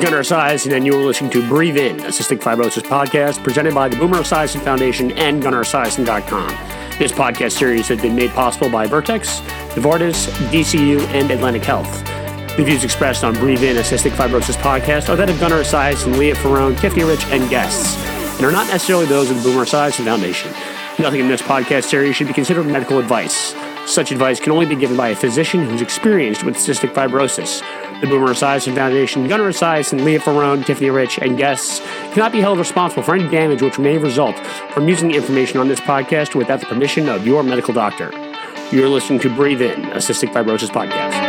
Gunnar Esiason, and you are listening to Breathe In, a cystic fibrosis podcast presented by the Boomer Esiason Foundation and GunnarEsiason.com. This podcast series has been made possible by Vertex, Novartis, DCU, and Atlantic Health. The views expressed on Breathe In, a cystic fibrosis podcast are that of Gunnar Esiason, Leah Ferrone, Tiffany Rich, and guests, and are not necessarily those of the Boomer Esiason Foundation. Nothing in this podcast series should be considered medical advice. Such advice can only be given by a physician who's experienced with cystic fibrosis. The Boomer Esiason Foundation, Gunnar Esiason, Leah Ferrone, Tiffany Rich, and guests cannot be held responsible for any damage which may result from using the information on this podcast without the permission of your medical doctor. You're listening to Breathe In, a cystic fibrosis podcast.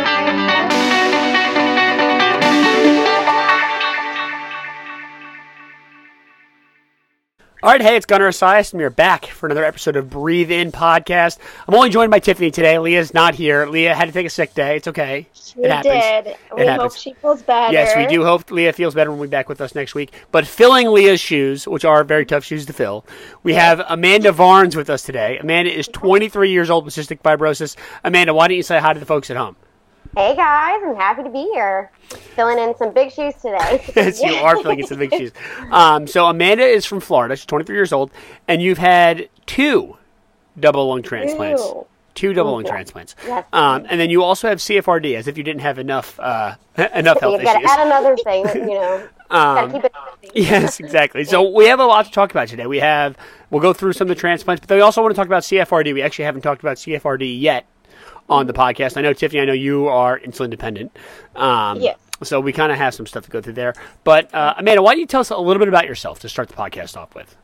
All right, hey, it's Gunnar Esiason. We're back for another episode of Breathe In podcast. I'm only joined by Tiffany today. Leah's not here. Leah had to take a sick day. It's okay. She it happens. did. It we happens. hope she feels better. Yes, we do hope Leah feels better when we're back with us next week. But filling Leah's shoes, which are very tough shoes to fill, we have Amanda Varnes with us today. Amanda is 23 years old with cystic fibrosis. Amanda, why don't you say hi to the folks at home? Hey guys, I'm happy to be here. Filling in some big shoes today. yes, you are filling in some big shoes. Um, so Amanda is from Florida. She's 23 years old, and you've had two double lung transplants. Two, two double lung transplants. Yes. Um, and then you also have CFRD, as if you didn't have enough uh, enough health You've got to add another thing, you know. Um, yes, exactly. So we have a lot to talk about today. We have we'll go through some of the transplants, but we also want to talk about CFRD. We actually haven't talked about CFRD yet on the podcast. I know Tiffany. I know you are insulin dependent. Um, yes. So we kind of have some stuff to go through there. But uh, Amanda, why don't you tell us a little bit about yourself to start the podcast off with?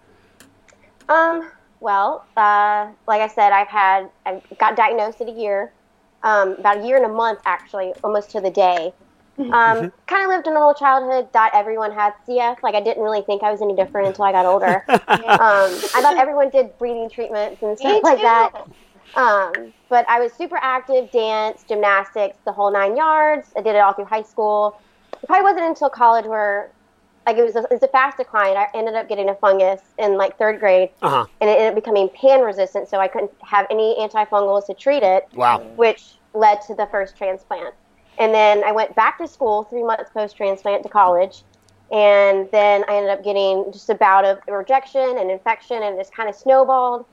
Um. Well, uh, like I said, I've had I got diagnosed at a year, um, about a year and a month actually, almost to the day. Um, mm-hmm. kind of lived a normal childhood. Thought everyone had CF. Like I didn't really think I was any different until I got older. um, I thought everyone did breathing treatments and stuff like that. Um, but I was super active, dance, gymnastics, the whole nine yards. I did it all through high school. It probably wasn't until college where, like, it was a, it was a fast decline. I ended up getting a fungus in like third grade, uh-huh. and it ended up becoming pan resistant, so I couldn't have any antifungals to treat it. Wow. Which led to the first transplant. And then I went back to school three months post transplant to college. And then I ended up getting just a bout of rejection and infection, and it just kind of snowballed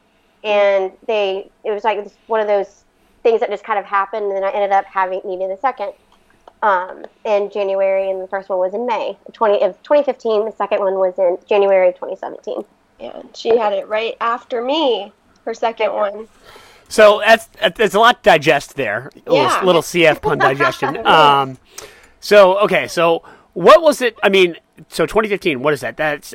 and they it was like one of those things that just kind of happened, and then I ended up having needing a second um, in January, and the first one was in May 20 of 2015. The second one was in January of 2017. Yeah, she had it right after me. Her second one. So that's that's a lot to digest there. A yeah. little, little CF pun digestion. Um, so okay, so what was it? I mean, so 2015. What is that? That's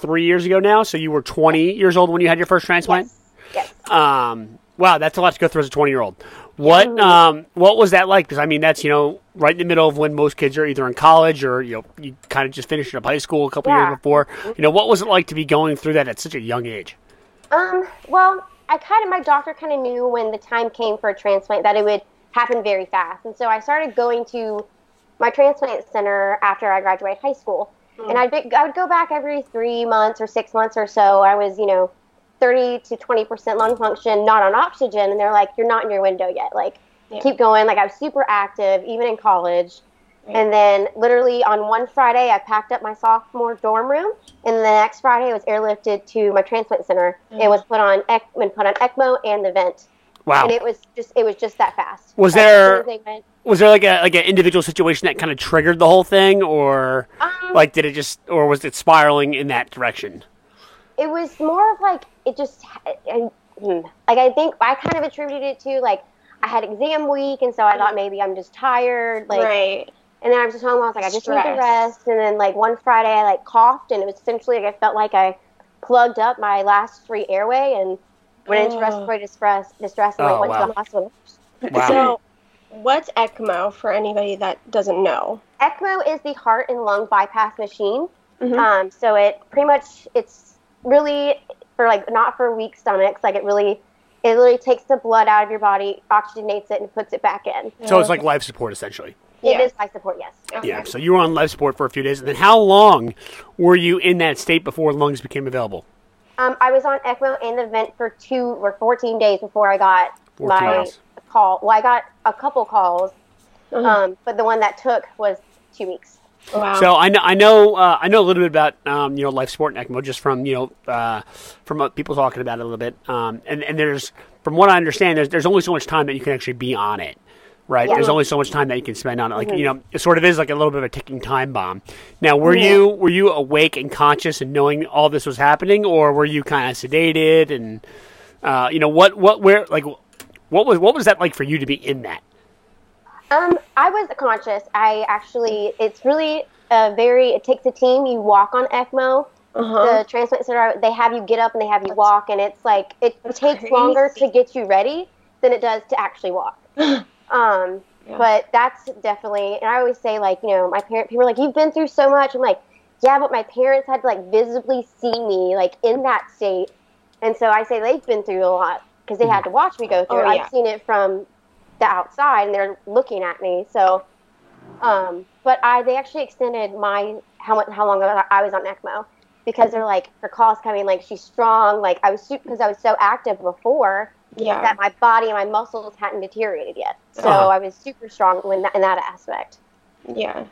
three years ago now. So you were 20 years old when you had your first transplant. Yes. Yes. Um, wow, that's a lot to go through as a 20 year old. What um, what was that like? Because I mean, that's you know right in the middle of when most kids are either in college or you know you kind of just finished up high school a couple yeah. years before. You know, what was it like to be going through that at such a young age? Um, well, I kind of my doctor kind of knew when the time came for a transplant that it would happen very fast, and so I started going to my transplant center after I graduated high school, mm. and I'd be, I would go back every three months or six months or so. I was you know 30 to 20% lung function, not on oxygen. And they're like, you're not in your window yet. Like, yeah. keep going. Like, I was super active, even in college. Right. And then, literally, on one Friday, I packed up my sophomore dorm room. And the next Friday, I was airlifted to my transplant center. Mm-hmm. It was put on, and put on ECMO and the vent. Wow. And it was just, it was just that fast. Was there, was there like a, like an individual situation that kind of triggered the whole thing? Or, um, like, did it just, or was it spiraling in that direction? It was more of like, it just I, hmm, like I think I kind of attributed it to like I had exam week, and so I thought maybe I'm just tired, like. Right. And then I was just home. I was like, I just Stress. need to rest. And then like one Friday, I like coughed, and it was essentially like I felt like I plugged up my last free airway and went into oh. respiratory distress, distress, and oh, went wow. to the hospital. Wow. So, what's ECMO for anybody that doesn't know? ECMO is the heart and lung bypass machine. Mm-hmm. Um, so it pretty much it's really for like not for weak stomachs. Like it really, it literally takes the blood out of your body, oxygenates it, and puts it back in. So it's like life support essentially. It yeah. is life support, yes. Okay. Yeah. So you were on life support for a few days, and then how long were you in that state before lungs became available? Um, I was on ECMO and the vent for two or fourteen days before I got my days. call. Well, I got a couple calls, mm-hmm. um, but the one that took was two weeks. Wow. So I know I know uh, I know a little bit about um, you know life support and ECMO just from you know uh, from uh, people talking about it a little bit. Um, and and there's from what I understand, there's there's only so much time that you can actually be on it. Right, Yeah. there's only so much time that you can spend on it. Like you Mm-hmm. know, it sort of is like a little bit of a ticking time bomb. Now, were you were you awake and conscious and knowing all this was happening, or were you kind of sedated and uh, you know what what where like what was what was that like for you to be in that? Um, I was conscious. I actually, it's really a very. It takes a team. You walk on ECMO. Uh-huh. The transplant center, they have you get up and they have you walk, and it's like it That's takes crazy. longer to get you ready than it does to actually walk. um, Yeah. but that's definitely. And I always say, like, you know, my parent people are like, "You've been through so much." I'm like, "Yeah, but my parents had to like visibly see me like in that state," and so I say they've been through a lot because they had to watch me go through. Oh, it. yeah. I've seen it from the outside, and they're looking at me. So, um, but I they actually extended my how much how long I was on ECMO because they're like her calls coming like she's strong. Like I was super because I was so active before Yeah. that my body and my muscles hadn't deteriorated yet. So Uh-huh. I was super strong in that, in that aspect. Yeah.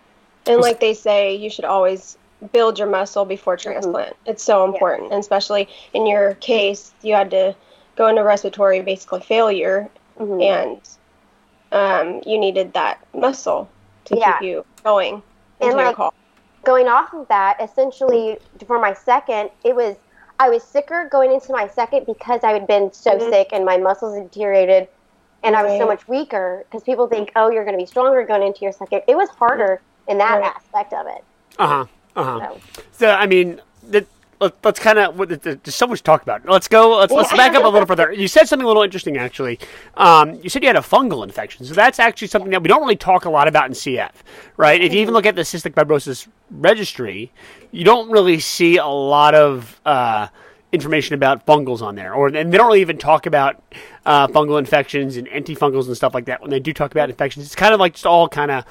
And like they say, you should always build your muscle before transplant. It's so important. And especially in your case, you had to go into respiratory basically failure Mhm. and um, you needed that muscle to Yeah. keep you going And, into your like, call. going off of that, essentially for my second, it was I was sicker going into my second because I had been so Mhm. sick and my muscles deteriorated, and I was so much weaker. Because people think, oh, you're going to be stronger going into your second. It was harder in that Right. aspect of it. Uh huh. Uh huh. So. So I mean, the, let, let's kind of there's so much to talk about. Let's go. Let's let's back up a little further. You said something a little interesting, actually. Um, you said you had a fungal infection, so that's actually something that we don't really talk a lot about in CF, right? If you even look at the cystic fibrosis registry, you don't really see a lot of uh, information about fungals on there, or and they don't really even talk about uh, fungal infections and antifungals and stuff like that. When they do talk about infections, it's kind of like just all kind of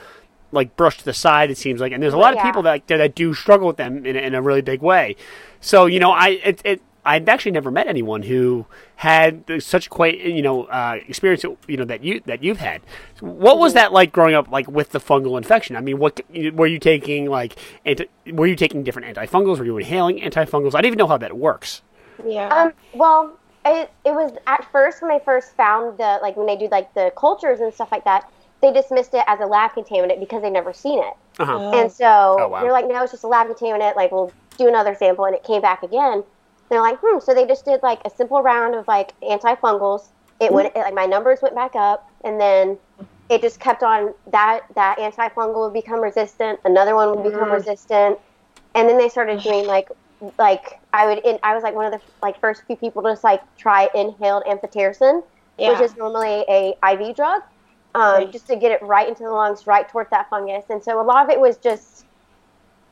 like brushed to the side. It seems like, and there's a lot of people that that do struggle with them in, a- in a really big way. So you know, I it, it I've actually never met anyone who had such quite you know uh, experience you know that you that you've had. What was that like growing up like with the fungal infection? I mean, what were you taking like? Anti, were you taking different antifungals? Were you inhaling antifungals? I didn't even know how that works. Yeah. Um, well, it, it was at first when I first found the like when they do like the cultures and stuff like that, they dismissed it as a lab contaminant because they never seen it. Uh-huh. And so Oh, wow. they're like, no, it's just a lab contaminant. Like, we'll do another sample, and it came back again. They're like, hmm. So they just did like a simple round of like antifungals. It went it, like my numbers went back up, and then it just kept on. That that antifungal would become resistant. Another one would become Mm. resistant, and then they started doing like like I would. In, I was like one of the like first few people to just like try inhaled amphotericin, yeah. which is normally a IV drug, um, Right. just to get it right into the lungs, right towards that fungus. And so a lot of it was just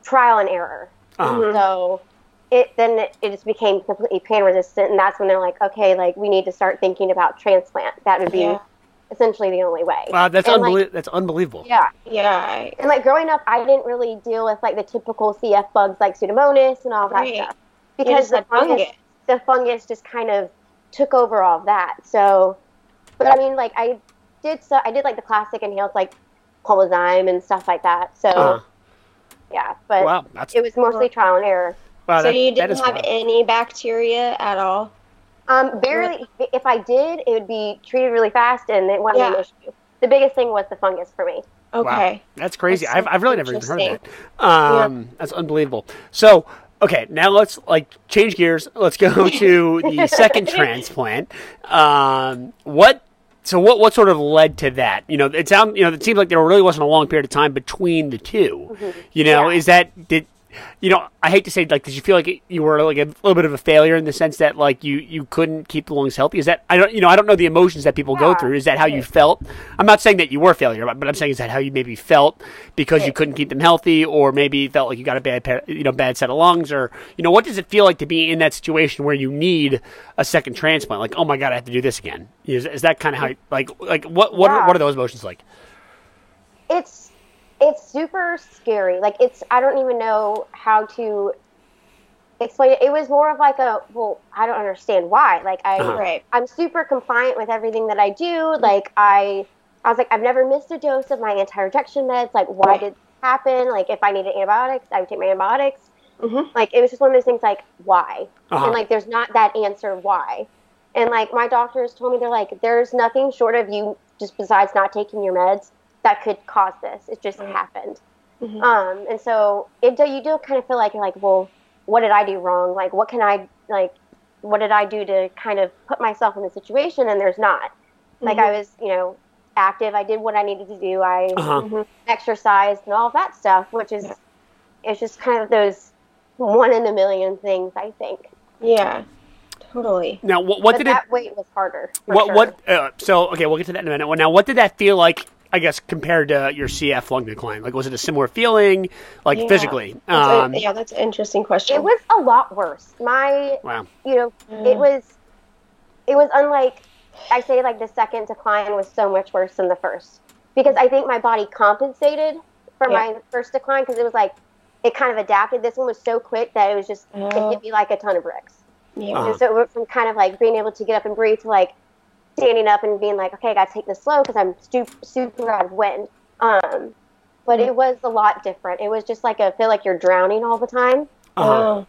trial and error. Uh-huh. So it then it, it just became completely pan resistant, and that's when they're like, okay, like we need to start thinking about transplant. That would be Yeah. essentially the only way. Wow, that's And, like, That's unbelievable. yeah, yeah. And like growing up, I didn't really deal with like the typical CF bugs like Pseudomonas and all that Right. stuff because the fungus, fungus. the fungus just kind of took over all of that. So, but I mean, like I did, so I did like the classic inhaled like Pulmozyme and stuff like that. So Uh-huh. yeah, but Wow, that's it was mostly trial and error. wow. so that- you didn't have wild. any bacteria at all? Um, barely. If I did, it would be treated really fast, and it wasn't an Yeah. issue. The biggest thing was the fungus for me. Okay. That's crazy. That's I've, I've really never even heard of that. Um, That's unbelievable. So, okay, now let's like change gears. Let's go to the second transplant. Um, what? So what? What sort of led to that? You know, it sound. You know, it seems like there really wasn't a long period of time between the 2 mm-hmm. You know, Yeah. is that did? You know, I hate to say, like, did you feel like you were like a little bit of a failure in the sense that like you you couldn't keep the lungs healthy? Is that I don't you know I don't know the emotions that people go through. Is that how you felt? I'm not saying that you were a failure, but I'm saying is that how you maybe felt because you couldn't keep them healthy, or maybe felt like you got a bad you know bad set of lungs, or you know what does it feel like to be in that situation where you need a second transplant? Like, oh my god, I have to do this again. Is, is that kind of how like like what what are, what are those emotions like? it's it's super scary. Like it's I don't even know how to explain it. It was more of like a well, I don't understand why. Like I Uh-huh. Right. I'm super compliant with everything that I do. Like I I was like I've never missed a dose of my anti-rejection meds. Like why Right. did happen. Like if I needed antibiotics, I would take my antibiotics. Mhm. Like it was just one of those things. Like why? Uh-huh. And like there's not that answer why. And like my doctors told me they're like there's nothing short of you just besides not taking your meds that could cause this. It just Right. happened. Mhm. Um, and so it do you do kind of feel like you're like, well, what did I do wrong? Like what can I like what did I do to kind of put myself in the situation? And there's not. Like I was, you know, active. I did what I needed to do. I Uh-huh. Mhm. exercised and all of that stuff, which is Yeah. it's just kind of those one in a million things. I think. Yeah, totally. Now, what, what but did it? that weight was harder. What sure. what? Uh, so okay, we'll get to that in a minute. Well, now, what did that feel like? I guess compared to your CF lung decline, like was it a similar feeling, like Yeah. physically? That's a- Um, yeah, that's an interesting question. It was a lot worse. My wow. you know, Mm. it was it was unlike I say like the second decline was so much worse than the first because I think my body compensated for Yeah. my first decline because it was like it kind of adapted. This one was so quick that it was just Oh. it hit me like a ton of bricks. yeah. Uh-huh. And so it went from kind of like being able to get up and breathe to like standing up and being like, okay, I got to take this slow because I'm super, super out of wind. Um, but it was a lot different. It was just like I feel like you're drowning all the time. Uh-huh. Oh,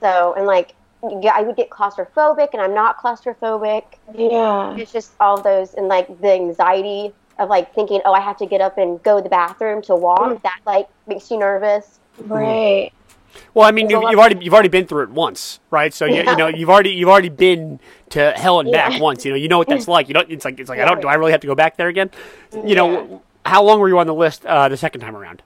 So and like I would get claustrophobic, and I'm not claustrophobic. yeah. It's just all those and like the anxiety of like thinking, oh, I have to get up and go to the bathroom to walk. Mm. That like makes you nervous. Right. Well, I mean, you, There's a lot- you've already you've already been through it once, right? So you, you know you've already you've already been to hell and back Yeah. once. You know you know what that's like. You know it's like it's like I don't do I really have to go back there again? You Yeah. know how long were you on the list uh, the second time around?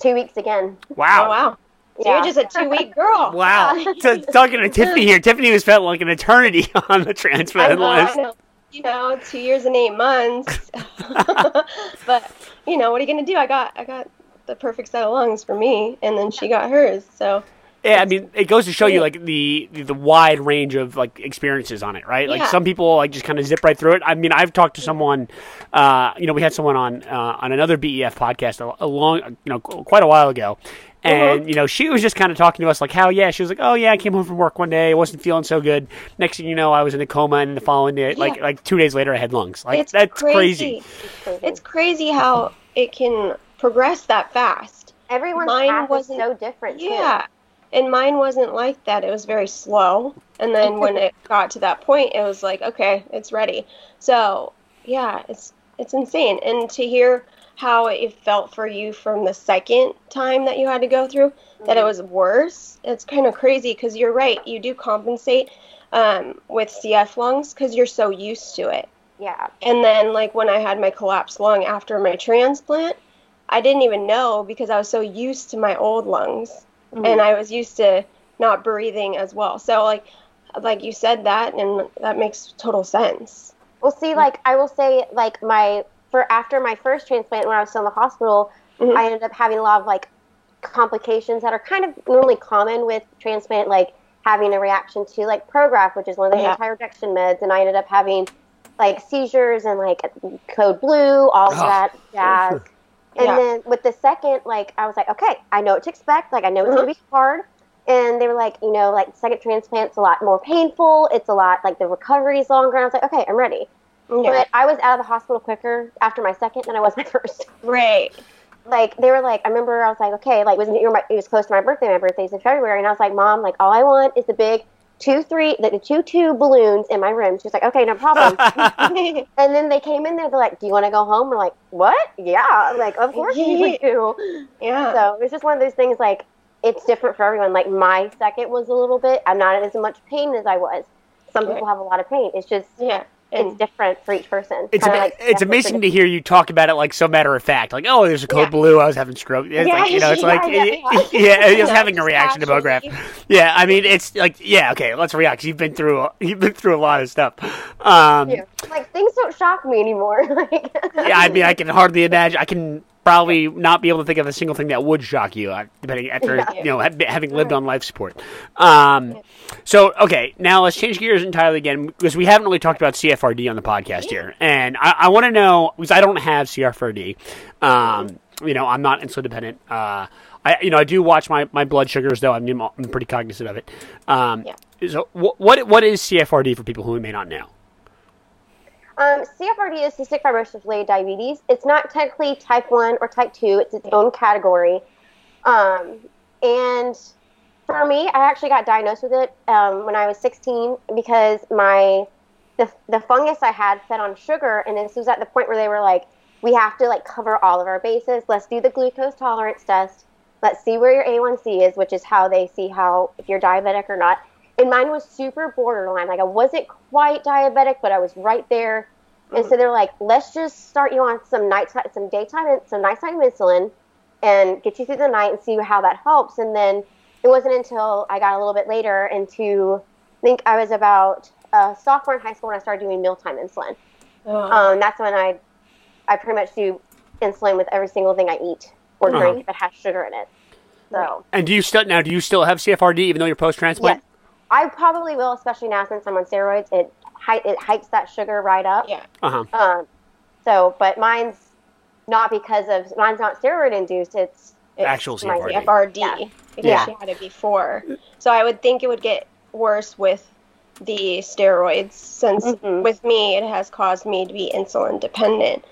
Two weeks again. Wow. Oh wow. So Yeah. you're just a two week girl. Wow. so, talking to Tiffany here. Tiffany has spent like an eternity on the I transplant know, list. I know. You know, two years and eight months. but you know, what are you gonna do? I got I got the perfect set of lungs for me, and then she got hers. So Yeah, I mean, it goes to show you like the the, wide range of like experiences on it, right? Like Yeah. some people like just kind of zip right through it. I mean, I've talked to someone, uh, you know, we had someone on uh, on another BEF podcast a, a long, you know, quite a while ago, and Mhm. you know, she was just kind of talking to us like how, yeah, she was like, oh yeah, I came home from work one day, I wasn't feeling so good. Next thing you know, I was in a coma, and the following day, like Yeah. like two days later, I had lungs. Like it's that's crazy. Crazy. It's crazy how it can progress that fast. Everyone's mine path is wasn't- so different. too. Yeah. And mine wasn't like that. It was very slow. And then when it got to that point, it was like, okay, it's ready. So, yeah, it's it's insane. And to hear how it felt for you from the second time that you had to go through, that it was worse, it's kind of crazy because you're right. You do compensate um, with CF lungs because you're so used to it. Yeah. And then, like, when I had my collapsed lung after my transplant, I didn't even know because I was so used to my old lungs Mm-hmm. and I was used to not breathing as well. So, like, like you said that, and that makes total sense. Well, see, like I will say, like my for after my first transplant, when I was still in the hospital, Mhm. I ended up having a lot of like complications that are kind of normally common with transplant, like having a reaction to like Prograf, which is one of the Yeah. anti-rejection meds, and I ended up having like seizures and like code blue, all Oh. that jazz. And Yeah. then with the second, like I was like, okay, I know what to expect. Like I know it's gonna be uh-huh. hard. And they were like, you know, like second transplant's a lot more painful. It's a lot like the recovery's longer. And I was like, okay, I'm ready. Yeah. But I was out of the hospital quicker after my second than I was my first. Right. Like they were like, I remember I was like, okay, like it was it was close to my birthday. My birthday's in February, and I was like, mom, like all I want is the big two three the, the two two balloons in my room. She was like, okay, no problem. and then they came in there. They're like, do you want to go home? We're like, what? Yeah. Like, of course you do. Yeah. So it was just one of those things. Like it's different for everyone. Like my second was a little bit. I'm not in as much pain as I was. Some people have a lot of pain. It's just yeah. It's different for each person. It's ama- like it's amazing to hear you talk about it like so matter of fact. Like, oh, there's a code Yeah. blue. I was having stroke. It's Yeah, like you know, it's yeah, like yeah, yeah, Yeah, having a reaction to Prograf. Yeah, I mean, it's like yeah, okay, let's react. You've been through you've been through a lot of stuff. Um. Like things don't shock me anymore. like, yeah, I mean, I can hardly imagine. I can probably not be able to think of a single thing that would shock you, uh, depending after you know ha- having lived on life support. Um, so okay, now let's change gears entirely again because we haven't really talked about CFRD on the podcast here, and I, I want to know because I don't have CFRD. Um, you know, I'm not insulin dependent. Uh, I you know I do watch my, my blood sugars though. I'm, I'm pretty cognizant of it. Um, Yeah. So wh- what what is CFRD for people who may not know? Um, CFRD is cystic fibrosis related diabetes. It's not technically type 1 or type 2, it's its own category. Um, and for me, I actually got diagnosed with it um, when I was 16 because my the, the fungus I had fed on sugar, and this was at the point where they were like, we have to like cover all of our bases. Let's do the glucose tolerance test. Let's see where your A1C is, which is how they see how if you're diabetic or not. And mine was super borderline. Like I wasn't quite diabetic, but I was right there. And so they're like, let's just start you on some nighttime, some daytime, some nighttime insulin, and get you through the night and see how that helps. And then it wasn't until I got a little bit later into, I think I was about a sophomore in high school when I started doing mealtime insulin. Oh. Um, that's when I, I pretty much do insulin with every single thing I eat or Uh-huh. drink that has sugar in it. So And do you still now? Do you still have CFRD even though you're post transplant? yes, I probably will, especially now since I'm on steroids. It it hikes that sugar right up. yeah. Uh huh. Um, so, but mine's not because of mine's not steroid induced. It's, it's Actual my CFRD. FRD Yeah. because Yeah. she had it before. So I would think it would get worse with the steroids since Mhm. with me it has caused me to be insulin dependent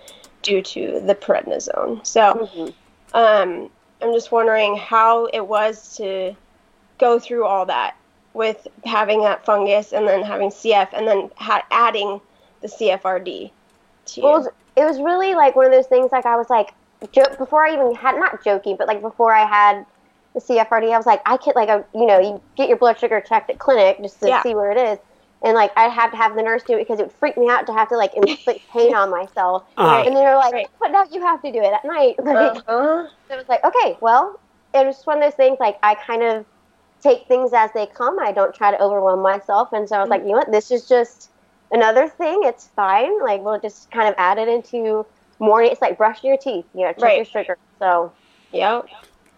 due to the prednisone. So Mhm. um, I'm just wondering how it was to go through all that with having that fungus and then having CF and then ha- adding the CFRD to Well, it was, it was really like one of those things. Like I was like, jo- before I even had not joking, but like before I had the CFRD, I was like, I could like, a, you know, you get your blood sugar checked at clinic just to Yeah. see where it is, and like I'd have to have the nurse do it because it would freak me out to have to like inflict pain on myself. Uh-huh. And they were like, Right. but no, you have to do it at night. Like, uh-huh. So it was like, okay, well, it was one of those things like I kind of take things as they come. I don't try to overwhelm myself. And so I was like, you know what, this is just another thing. It's fine. Like we'll just kind of add it into morning. It's like brushing your teeth, you know, check Right. your sugar. So Yep.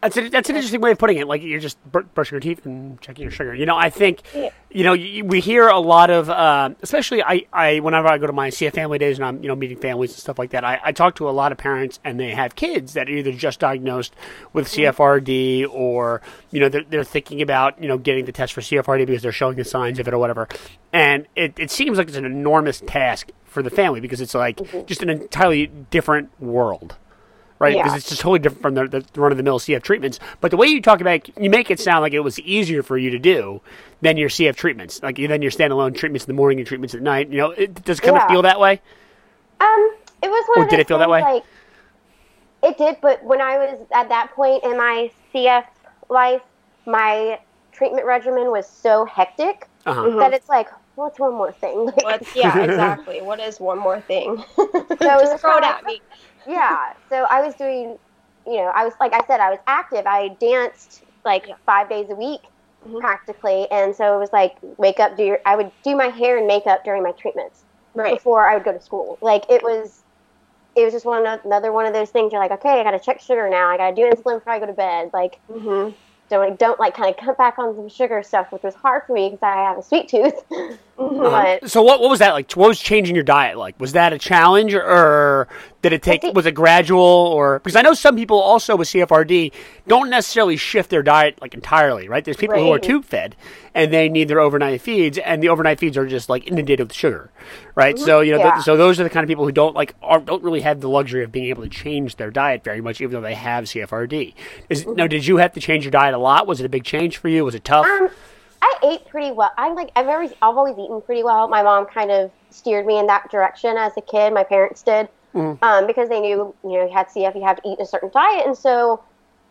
That's a, that's an interesting way of putting it. Like you're just br- brushing your teeth and checking your sugar. You know, I think, you know, y- we hear a lot of, uh, especially I, I, whenever I go to my CF family days and I'm, you know, meeting families and stuff like that, I, I talk to a lot of parents and they have kids that are either just diagnosed with CFRD or, you know, they're, they're thinking about, you know, getting the test for CFRD because they're showing the signs of it or whatever. And it, it seems like it's an enormous task for the family because it's like just an entirely different world right? Yeah. Because it's just totally different from the, the run of the mill CF treatments. But the way you talk about it, you make it sound like it was easier for you to do than your CF treatments, like than your standalone treatments in the morning and treatments at night. You know, it, does it kind of feel that way? Um, it was one Or of did it feel that way? Like, it did, but when I was at that point in my CF life, my treatment regimen was so hectic Uh-huh. that it's like, what's one more thing? Like, What's yeah, exactly. what is one more thing? was Just throw it kinda- at me. Yeah. So I was doing, you know, I was like I said, I was active. I danced like Yeah. five days a week Mhm. practically, and so it was like wake up, do your. I would do my hair and makeup during my treatments Right. before I would go to school. Like it was, it was just one of- another one of those things. You're like, okay, I got to check sugar now. I got to do insulin before I go to bed. Like Mm-hmm. don't don't like kind of cut back on some sugar stuff, which was hard for me because I have a sweet tooth. Mm-hmm. But So what what was that like? What was changing your diet like? Was that a challenge, or did it take? think- Was it gradual, or because I know some people also with CFRD don't necessarily shift their diet like entirely, right? There's people who are tube fed and they need their overnight feeds, and the overnight feeds are just like inundated with sugar, right? So you know, th- so those are the kind of people who don't like are, don't really have the luxury of being able to change their diet very much, even though they have CFRD. Is now, did you have to change your diet a lot? Was it a big change for you? Was it tough? Um, I ate pretty well. I'm like I've always I've always eaten pretty well. My mom kind of steered me in that direction as a kid. My parents did um, because they knew you know you had CF, you have to eat a certain diet, and so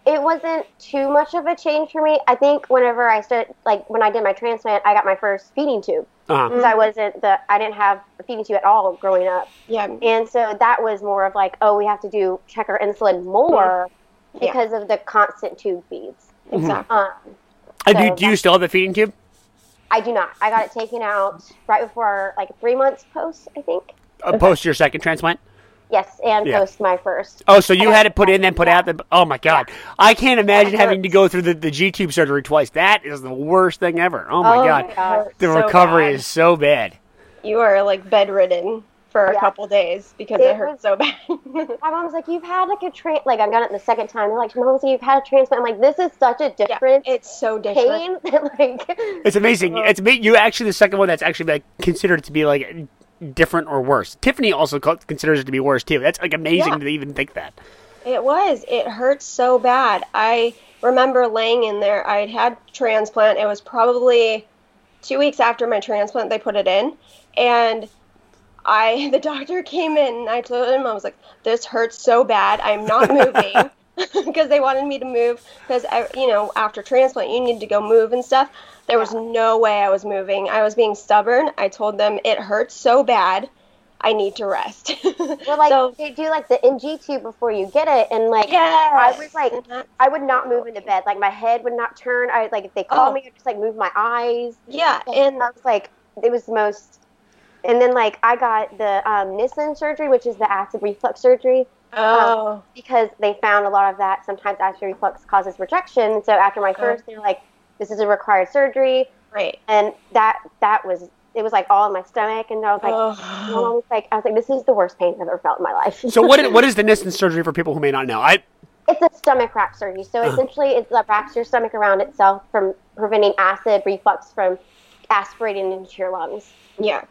it wasn't too much of a change for me. I think whenever I started, like when I did my transplant, I got my first feeding tube Uh-huh. because I wasn't the I didn't have a feeding tube at all growing up, Yeah. and so that was more of like oh we have to do check our insulin more Yeah. because of the constant tube feeds. Exactly. Um, And do, so do you still have a feeding tube? I do not. I got it taken out right before, like three months post, I think. Uh, post your second transplant? Yes, and Yeah. post my first. Oh, so you had it put in, then put out. The, oh my god, I can't imagine having to go through the, the G tube surgery twice. That is the worst thing ever. Oh my Oh god, my God. the So recovery bad. is so bad. You are like bedridden for a couple days because It it, hurt was- so bad. My mom's like, "You've had like a tran like I've done it the second time." They're like, "Mom's like, you've had a transplant." I'm like, "This is such a different it's so different. pain." like, It's amazing. Oh. It's me. You actually the second one that's actually like considered to be like different or worse. Tiffany also considers it to be worse too. That's like amazing Yeah. to even think that. It was. It hurt so bad. I remember laying in there. I'd had transplant. It was probably two weeks after my transplant. They put it in, and I the doctor came in. and I told him I was like, "This hurts so bad. I'm not moving." Because they wanted me to move, because you know after transplant you need to go move and stuff. There was no way I was moving. I was being stubborn. I told them it hurts so bad, I need to rest. Well, like so, they do like the NG tube before you get it, and like yes. I was like, I would not move into bed. Like my head would not turn. I like if they called Oh. me, I'd just like move my eyes. yeah, And and I was like, it was the most. And then like I got the um, Nissen surgery, which is the acid reflux surgery, oh, because they found a lot of that. Sometimes acid reflux causes rejection. So after my Okay. first, they're like, this is a required surgery, right. and that that was it was like all in my stomach, and I was like. I oh. was like, I was like, this is the worst pain I've ever felt in my life. So what what is the Nissen surgery for people who may not know? I It's a stomach wrap surgery. So Uh-huh. essentially, it wraps your stomach around itself from preventing acid reflux from aspirating into your lungs. Yeah.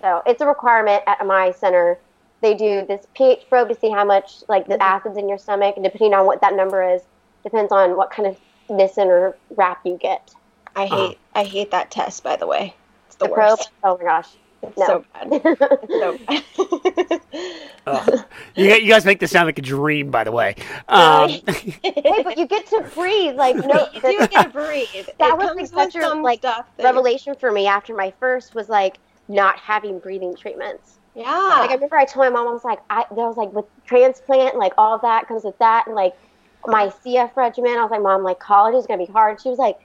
So it's a requirement at my center. They do this pH probe to see how much like the mm-hmm. acids in your stomach, and depending on what that number is, depends on what kind of Nissen or wrap you get. I hate uh-huh. I hate that test by the way. It's the, The probe. worst. Oh my gosh. It's No. so bad. It's so bad. ugh. you, you guys make this sound like a dream, by the way. Um, hey, but you get to breathe. Like no, you do get to breathe. that It was like such a like revelation for me after my first was like not having breathing treatments. Yeah. Like I remember I told my mom I was like I that was like with transplant like all that comes with that and like my CF regimen I was like mom like college is gonna be hard. She was like,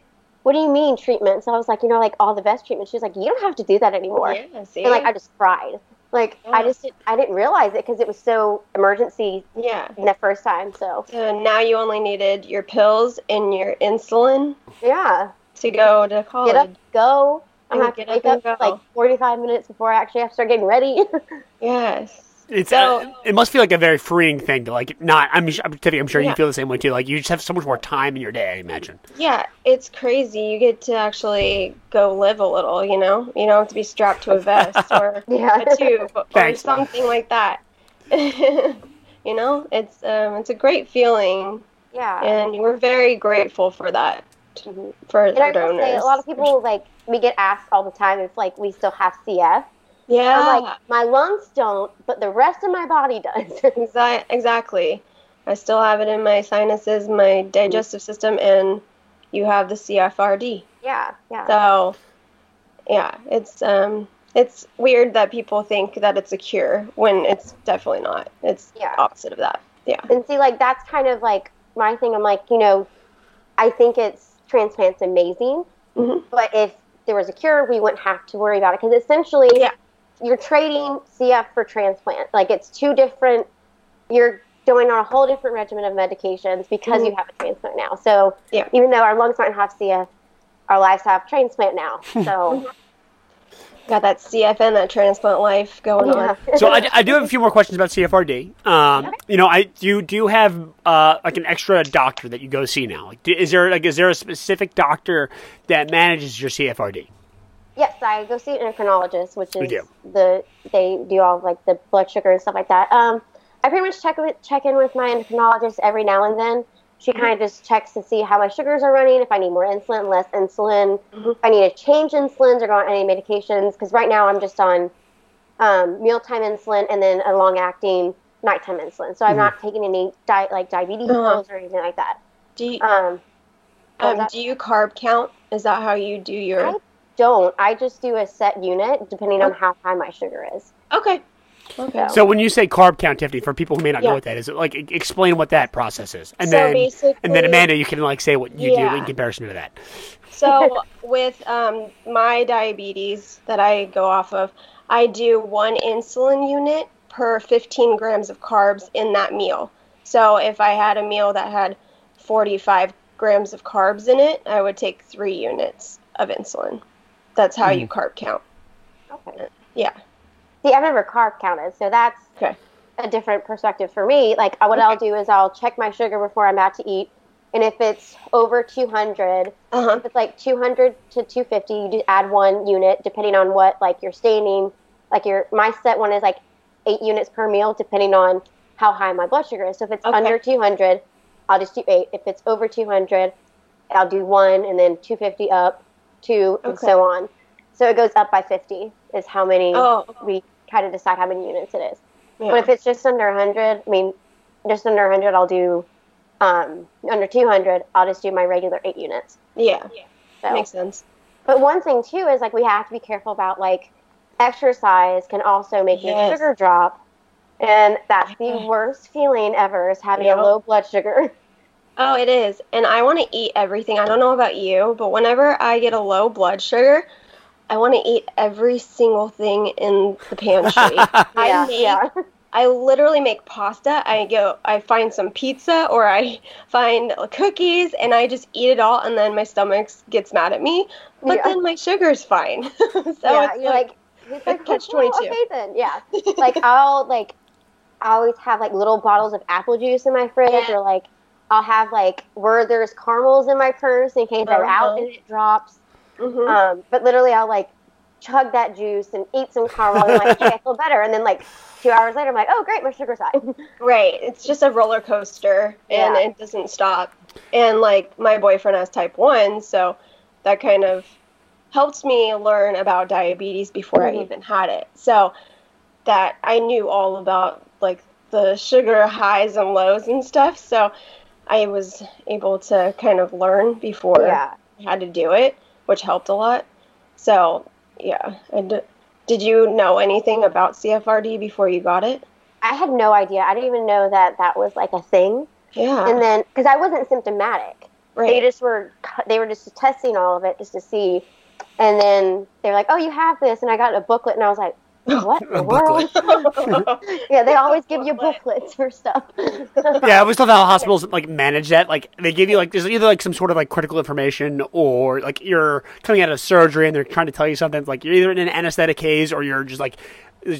what do you mean treatment? So I was like you know like all the best treatments. She was like you don't have to do that anymore. yeah, see? And like I just cried. Like I just didn't, I didn't realize it because it was so emergency yeah. the first time. So So now you only needed your pills and your insulin yeah, to go to college. get up, go. I'm And gonna have to get up wake and up like 45 minutes before I actually have to start getting ready. Yes. It's So- uh, it must feel like a very freeing thing to like not. I'm I'm, Tiffany, I'm sure you feel the same way too. Like you just have so much more time in your day. I imagine. Yeah, it's crazy. You get to actually go live a little, you know? You don't have to be strapped to a vest or yeah. a tube or Thanks, Mom. something like that. you know, it's um, it's a great feeling, yeah. and we're very grateful for that Mhm. for And will donors. say, a lot of people like we get asked all the time if like we still have CF. yeah, I'm like, my lungs don't, but the rest of my body does. Exactly. I still have it in my sinuses, my digestive system, and you have the CFRD. yeah, yeah. So, yeah, it's um, it's weird that people think that it's a cure when it's definitely not. It's Yeah. opposite of that. Yeah. And see, like that's kind of like my thing. I'm like, you know, I think it's transplant's amazing, Mhm. but if there was a cure, we wouldn't have to worry about it because essentially, Yeah. you're trading CF for transplant. Like it's two different. You're going on a whole different regimen of medications because you have a transplant now. So Yeah. even though our lungs might have CF, our lives have transplant now. So Got that CFN, that transplant life going yeah. on. So I, I do have a few more questions about CFRD. Um, you know, I do. Do you have uh, like an extra doctor that you go see now? Like, is there like is there a specific doctor that manages your CFRD? Yes, I go see an endocrinologist, which is the they do all like the blood sugar and stuff like that. Um, I pretty much check with check in with my endocrinologist every now and then. She kind of just checks to see how my sugars are running, if I need more insulin, less insulin, if I need to change insulins or go on any medications. Because right now I'm just on um, mealtime insulin and then a long acting nighttime insulin. So I'm not taking any di- like diabetes Uh-huh. pills or anything like that. Do you, Um, um, that? do you carb count? Is that how you do your? I don't. I just do a set unit depending on how high my sugar is. Okay. Okay. So when you say carb count, Tiffany, for people who may not know what that is, like explain what that process is, and So then and then Amanda, you can like say what you Yeah. do in comparison to that. So with um, my diabetes that I go off of, I do one insulin unit per 15 grams of carbs in that meal. So if I had a meal that had 45 grams of carbs in it, I would take three units of insulin. That's how you carb count. Okay. Yeah. See, I've never carb counted, so that's Okay. a different perspective for me. Like, what I'll do is I'll check my sugar before I'm about to eat, and if it's over 200, Uh huh. if it's like 200 to 250, you just add one unit depending on what like you're staining like your my set one is like eight units per meal, depending on how high my blood sugar is. So if it's Okay. under 200, I'll just do eight. If it's over 200, I'll do one, and then 250 up, two, and so on. So it goes up by 50 is how many Oh. we kind of decide how many units it is. Yeah. But if it's just under 100, I mean, just under 100, I'll do um, under 200, I'll just do my regular eight units. yeah, So. makes sense. But one thing too is like we have to be careful about like exercise can also make your sugar drop, and that's the worst feeling ever is having Yep. a low blood sugar. Oh, it is. And I want to eat everything. I don't know about you, but whenever I get a low blood sugar, I want to eat every single thing in the pantry. I make, yeah, I literally make pasta. I go, I find some pizza or I find cookies and I just eat it all and then my stomach gets mad at me. But Yeah. then my sugar's fine. so yeah. it's You're like, it's like catch 22. Okay then, yeah. like I'll like, I always have like little bottles of apple juice in my fridge, Yeah. or like I'll have like where there's caramels in my purse in case I'm out Uh-huh. and it drops. Mhm. Um, but literally, I'll like chug that juice and eat some caramel and like, okay, I feel better. And then like two hours later, I'm like, oh great, my sugar's high. Right. It's just a roller coaster and Yeah. it doesn't stop. And like my boyfriend has type 1, so that kind of helped me learn about diabetes before I Mhm. even had it. So that I knew all about like the sugar highs and lows and stuff. So I was able to kind of learn before yeah. I had to do it, which helped a lot. So, yeah. And did you know anything about CFRD before you got it? I had no idea. I didn't even know that that was like a thing. Yeah. And then, because I wasn't symptomatic, they just were they were just testing all of it just to see. And then they were like, "Oh, you have this," and I got a booklet, and I was like, "What in the world?" yeah, they always give you booklets for stuff. yeah, I always love how hospitals like manage that. Like they give you like there's either like some sort of like critical information or like you're coming out of surgery and they're trying to tell you something. Like you're either in an anesthetic haze or you're just like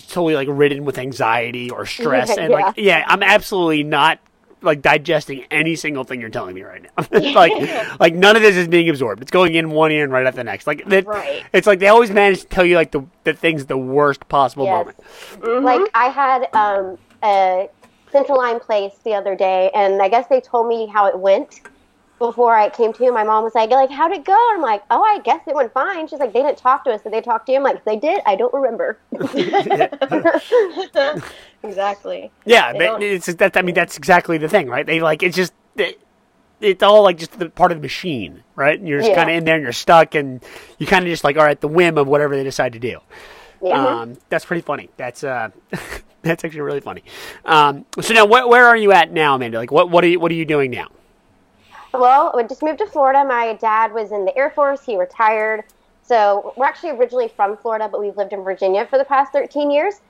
totally like ridden with anxiety or stress. And like yeah, I'm absolutely not like digesting any single thing you're telling me right now. Like like none of this is being absorbed. It's going in one ear and right out the next. Like that, Right. it's like they always manage to tell you like the the things the worst possible Yes. moment. Mm-hmm. Like I had um, a central line place the other day, and I guess they told me how it went before I came to. You, my mom was like, "Like, how'd it go?" I'm like, "Oh, I guess it went fine." She's like, "They didn't talk to us. Did they talk to you?" I'm like, "They did. I don't remember." exactly. Yeah, They but it's that. I mean, that's exactly the thing, right? They like it's just it, it's all like just the part of the machine, right? And you're just Yeah. kind of in there and you're stuck, and you kind of just like are at the whim of whatever they decide to do. Yeah. Um, that's pretty funny. That's uh, that's actually really funny. Um, so now, where, where are you at now, Amanda? Like, what what are you what are you doing now? Well, I just moved to Florida. My dad was in the Air Force. He retired. So we're actually originally from Florida, but we've lived in Virginia for the past 13 years.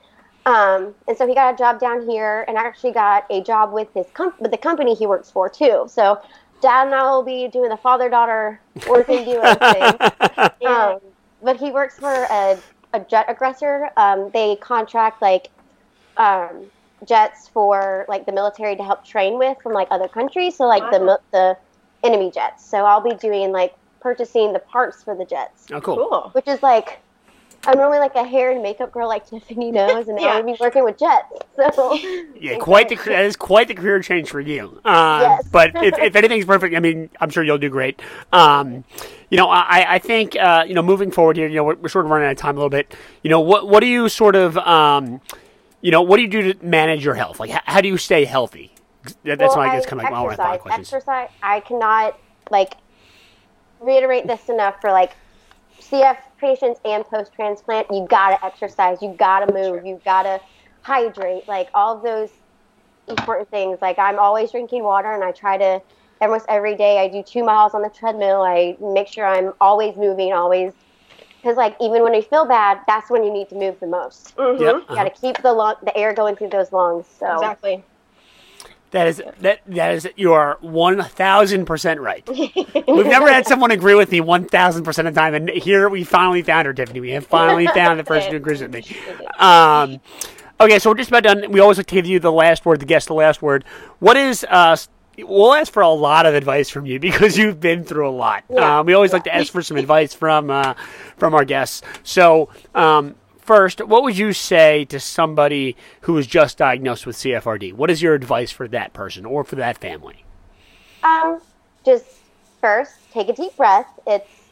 Um, and so he got a job down here, and I actually got a job with his com- with the company he works for too. So dad and I will be doing the father daughter working duo thing. Um, but he works for a, a jet aggressor. Um, they contract like um, jets for like the military to help train with from like other countries. So like the Wow. the enemy jets. So I'll be doing like purchasing the parts for the jets, Oh, cool. Cool. which is like I'm normally like a hair and makeup girl like Tiffany knows, and now Yeah. I'm be working with jets. So Yeah, quite the that is quite the career change for you. Um, Yes. But if, if anything's perfect, I mean, I'm sure you'll do great. Um, you know, I, I think uh, you know moving forward here, you know, we're, we're sort of running out of time a little bit. You know, what what do you sort of um, you know, what do you do to manage your health? Like, how, how do you stay healthy? That- That's Well, why I guess I kind of like one of my thought exercise. questions. Exercise. I cannot like reiterate this enough for like CF patients and post transplant. You gotta exercise. You gotta move. You gotta hydrate. Like all of those important things. Like I'm always drinking water, and I try to almost every day. I do two miles on the treadmill. I make sure I'm always moving. Always. Because like even when you feel bad, that's when you need to move the most. Mhm. Yep. You gotta keep the lung, the air going through those lungs. So Exactly. That is that that is you are one thousand percent right. We've never had someone agree with me one thousand percent of the time, and here we finally found her, Tiffany. We have finally found the person who agrees with me. Um, okay, so we're just about done. We always like to give you the last word, the guest the last word. What is uh? We'll ask for a lot of advice from you because you've been through a lot. Yeah. Um, we always like to ask for some advice from uh, from our guests. So, um, first, what would you say to somebody who is just diagnosed with CFRD? What is your advice for that person or for that family? Um, just first, take a deep breath. It's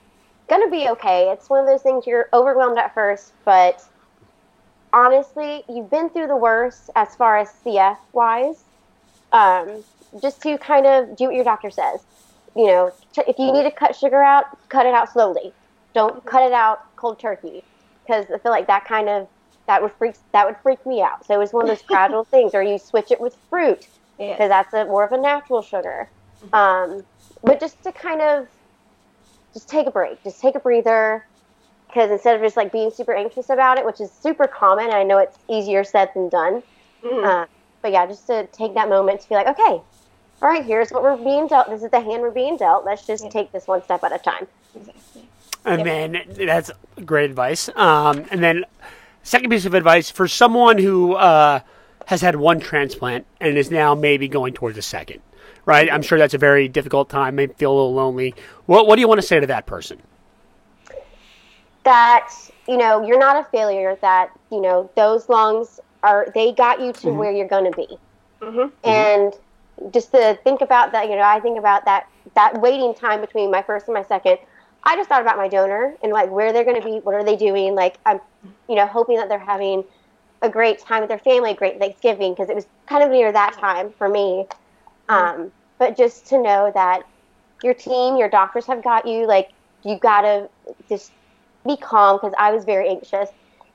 gonna be okay. It's one of those things you're overwhelmed at first, but honestly, you've been through the worst as far as CF wise. Um, just to kind of do what your doctor says. You know, if you need to cut sugar out, cut it out slowly. Don't cut it out cold turkey, because I feel like that kind of that would freak that would freak me out. So it's one of those gradual things, or you switch it with fruit because that's a, more of a natural sugar. Um, but just to kind of just take a break, just take a breather, because instead of just like being super anxious about it, which is super common, I know it's easier said than done. Mm-hmm. Uh, but yeah, just to take that moment to be like, okay, all right, here's what we're being dealt. This is the hand we're being dealt. Let's just yeah. take this one step at a time. Exactly. And yep. then that's great advice. Um, and then second piece of advice for someone who uh, has had one transplant and is now maybe going towards a second, right? I'm sure that's a very difficult time. May feel a little lonely. What What do you want to say to that person? That you know you're not a failure. That you know those lungs are they got you to mm-hmm. where you're going to be, mm-hmm. and just to think about that, you know, I think about that that waiting time between my first and my second. I just thought about my donor and like where they're going to be, what are they doing? Like I'm, you know, hoping that they're having a great time with their family, a great Thanksgiving because it was kind of near that time for me. Um, but just to know that your team, your doctors have got you. Like you gotta just be calm because I was very anxious,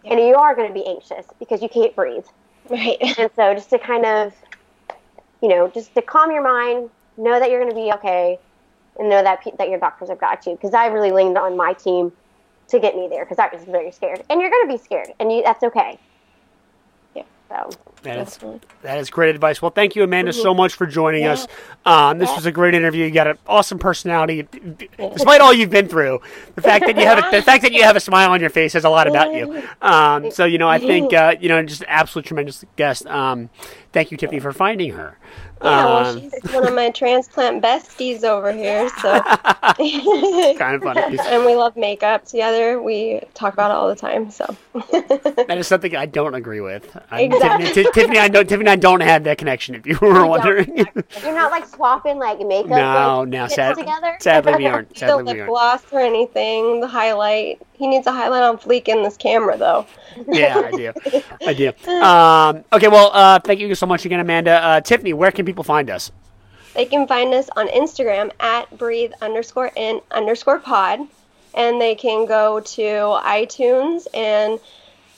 yeah. and you are going to be anxious because you can't breathe. Right. And so just to kind of you know, just to calm your mind, know that you're going to be okay, and know that that your doctors have got you. Because I really leaned on my team to get me there because I was very scared, and you're going to be scared, and you, that's okay. Yeah. So. That is, that is great advice. Well, thank you, Amanda, so much for joining yeah. us. Um, this yeah. was a great interview. You got an awesome personality, despite all you've been through. The fact that you have a, the fact that you have a smile on your face says a lot about you. Um, so you know, I think uh, you know, just absolute tremendous guest. Um, thank you, Tiffany, for finding her. Yeah, well, um, she's one of my transplant besties over here, so kind of funny. and we love makeup together. We talk about it all the time. So that is something I don't agree with. Exactly. Tiffany, Tiffany, I don't. Tiffany, I don't have that connection. If you were wondering, you're not like swapping like makeup. No, like, no, sad, together. Sadly, we aren't. Sadly, the lip gloss or anything. The highlight. He needs a highlight on fleek in this camera, though. yeah, I do. I do. Um, okay, well, uh, thank you so much again, Amanda. Uh, Tiffany, where can people find us? They can find us on Instagram at breathe underscore in underscore pod, and they can go to iTunes and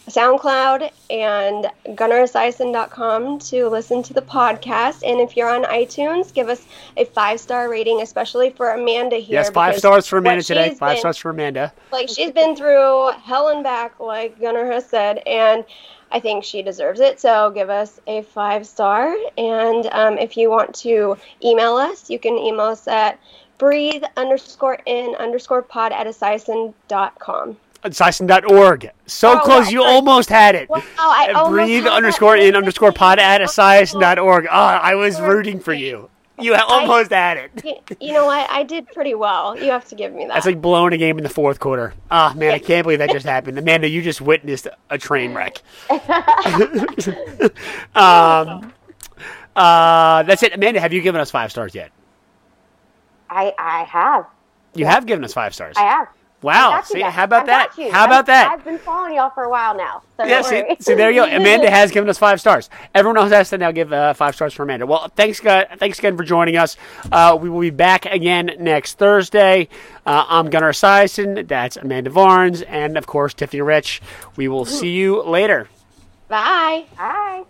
SoundCloud and gunnaresiason.com to listen to the podcast. And if you're on iTunes, give us a five star rating, especially for Amanda here. Yes, five stars for Amanda today. Five been, stars for Amanda. Like she's been through hell and back, like Gunnar has said, and I think she deserves it. So give us a five star. And um, if you want to email us, you can email us at breathe underscore in underscore pod at esiason.com. Esiason.org. So oh, close, you almost had it. Well, oh, I Breathe underscore in underscore pod at esiason.org. Oh, I was rooting for you. You almost I, had it. You know what? I did pretty well. You have to give me that. That's like blowing a game in the fourth quarter. Ah, oh, man, I can't believe that just happened. Amanda, you just witnessed a train wreck. um, uh, that's it. Amanda, have you given us five stars yet? I I have. You have given us five stars. I have. Wow. See, how about that? How about that? I've been following y'all for a while now. So yeah, see, see, there you go. Amanda has given us five stars. Everyone else has to now give uh, five stars for Amanda. Well, thanks, guys. Thanks again for joining us. Uh, we will be back again next Thursday. Uh, I'm Gunnar Esiason. That's Amanda Varnes. And, of course, Tiffany Rich. We will see you later. Bye. Bye.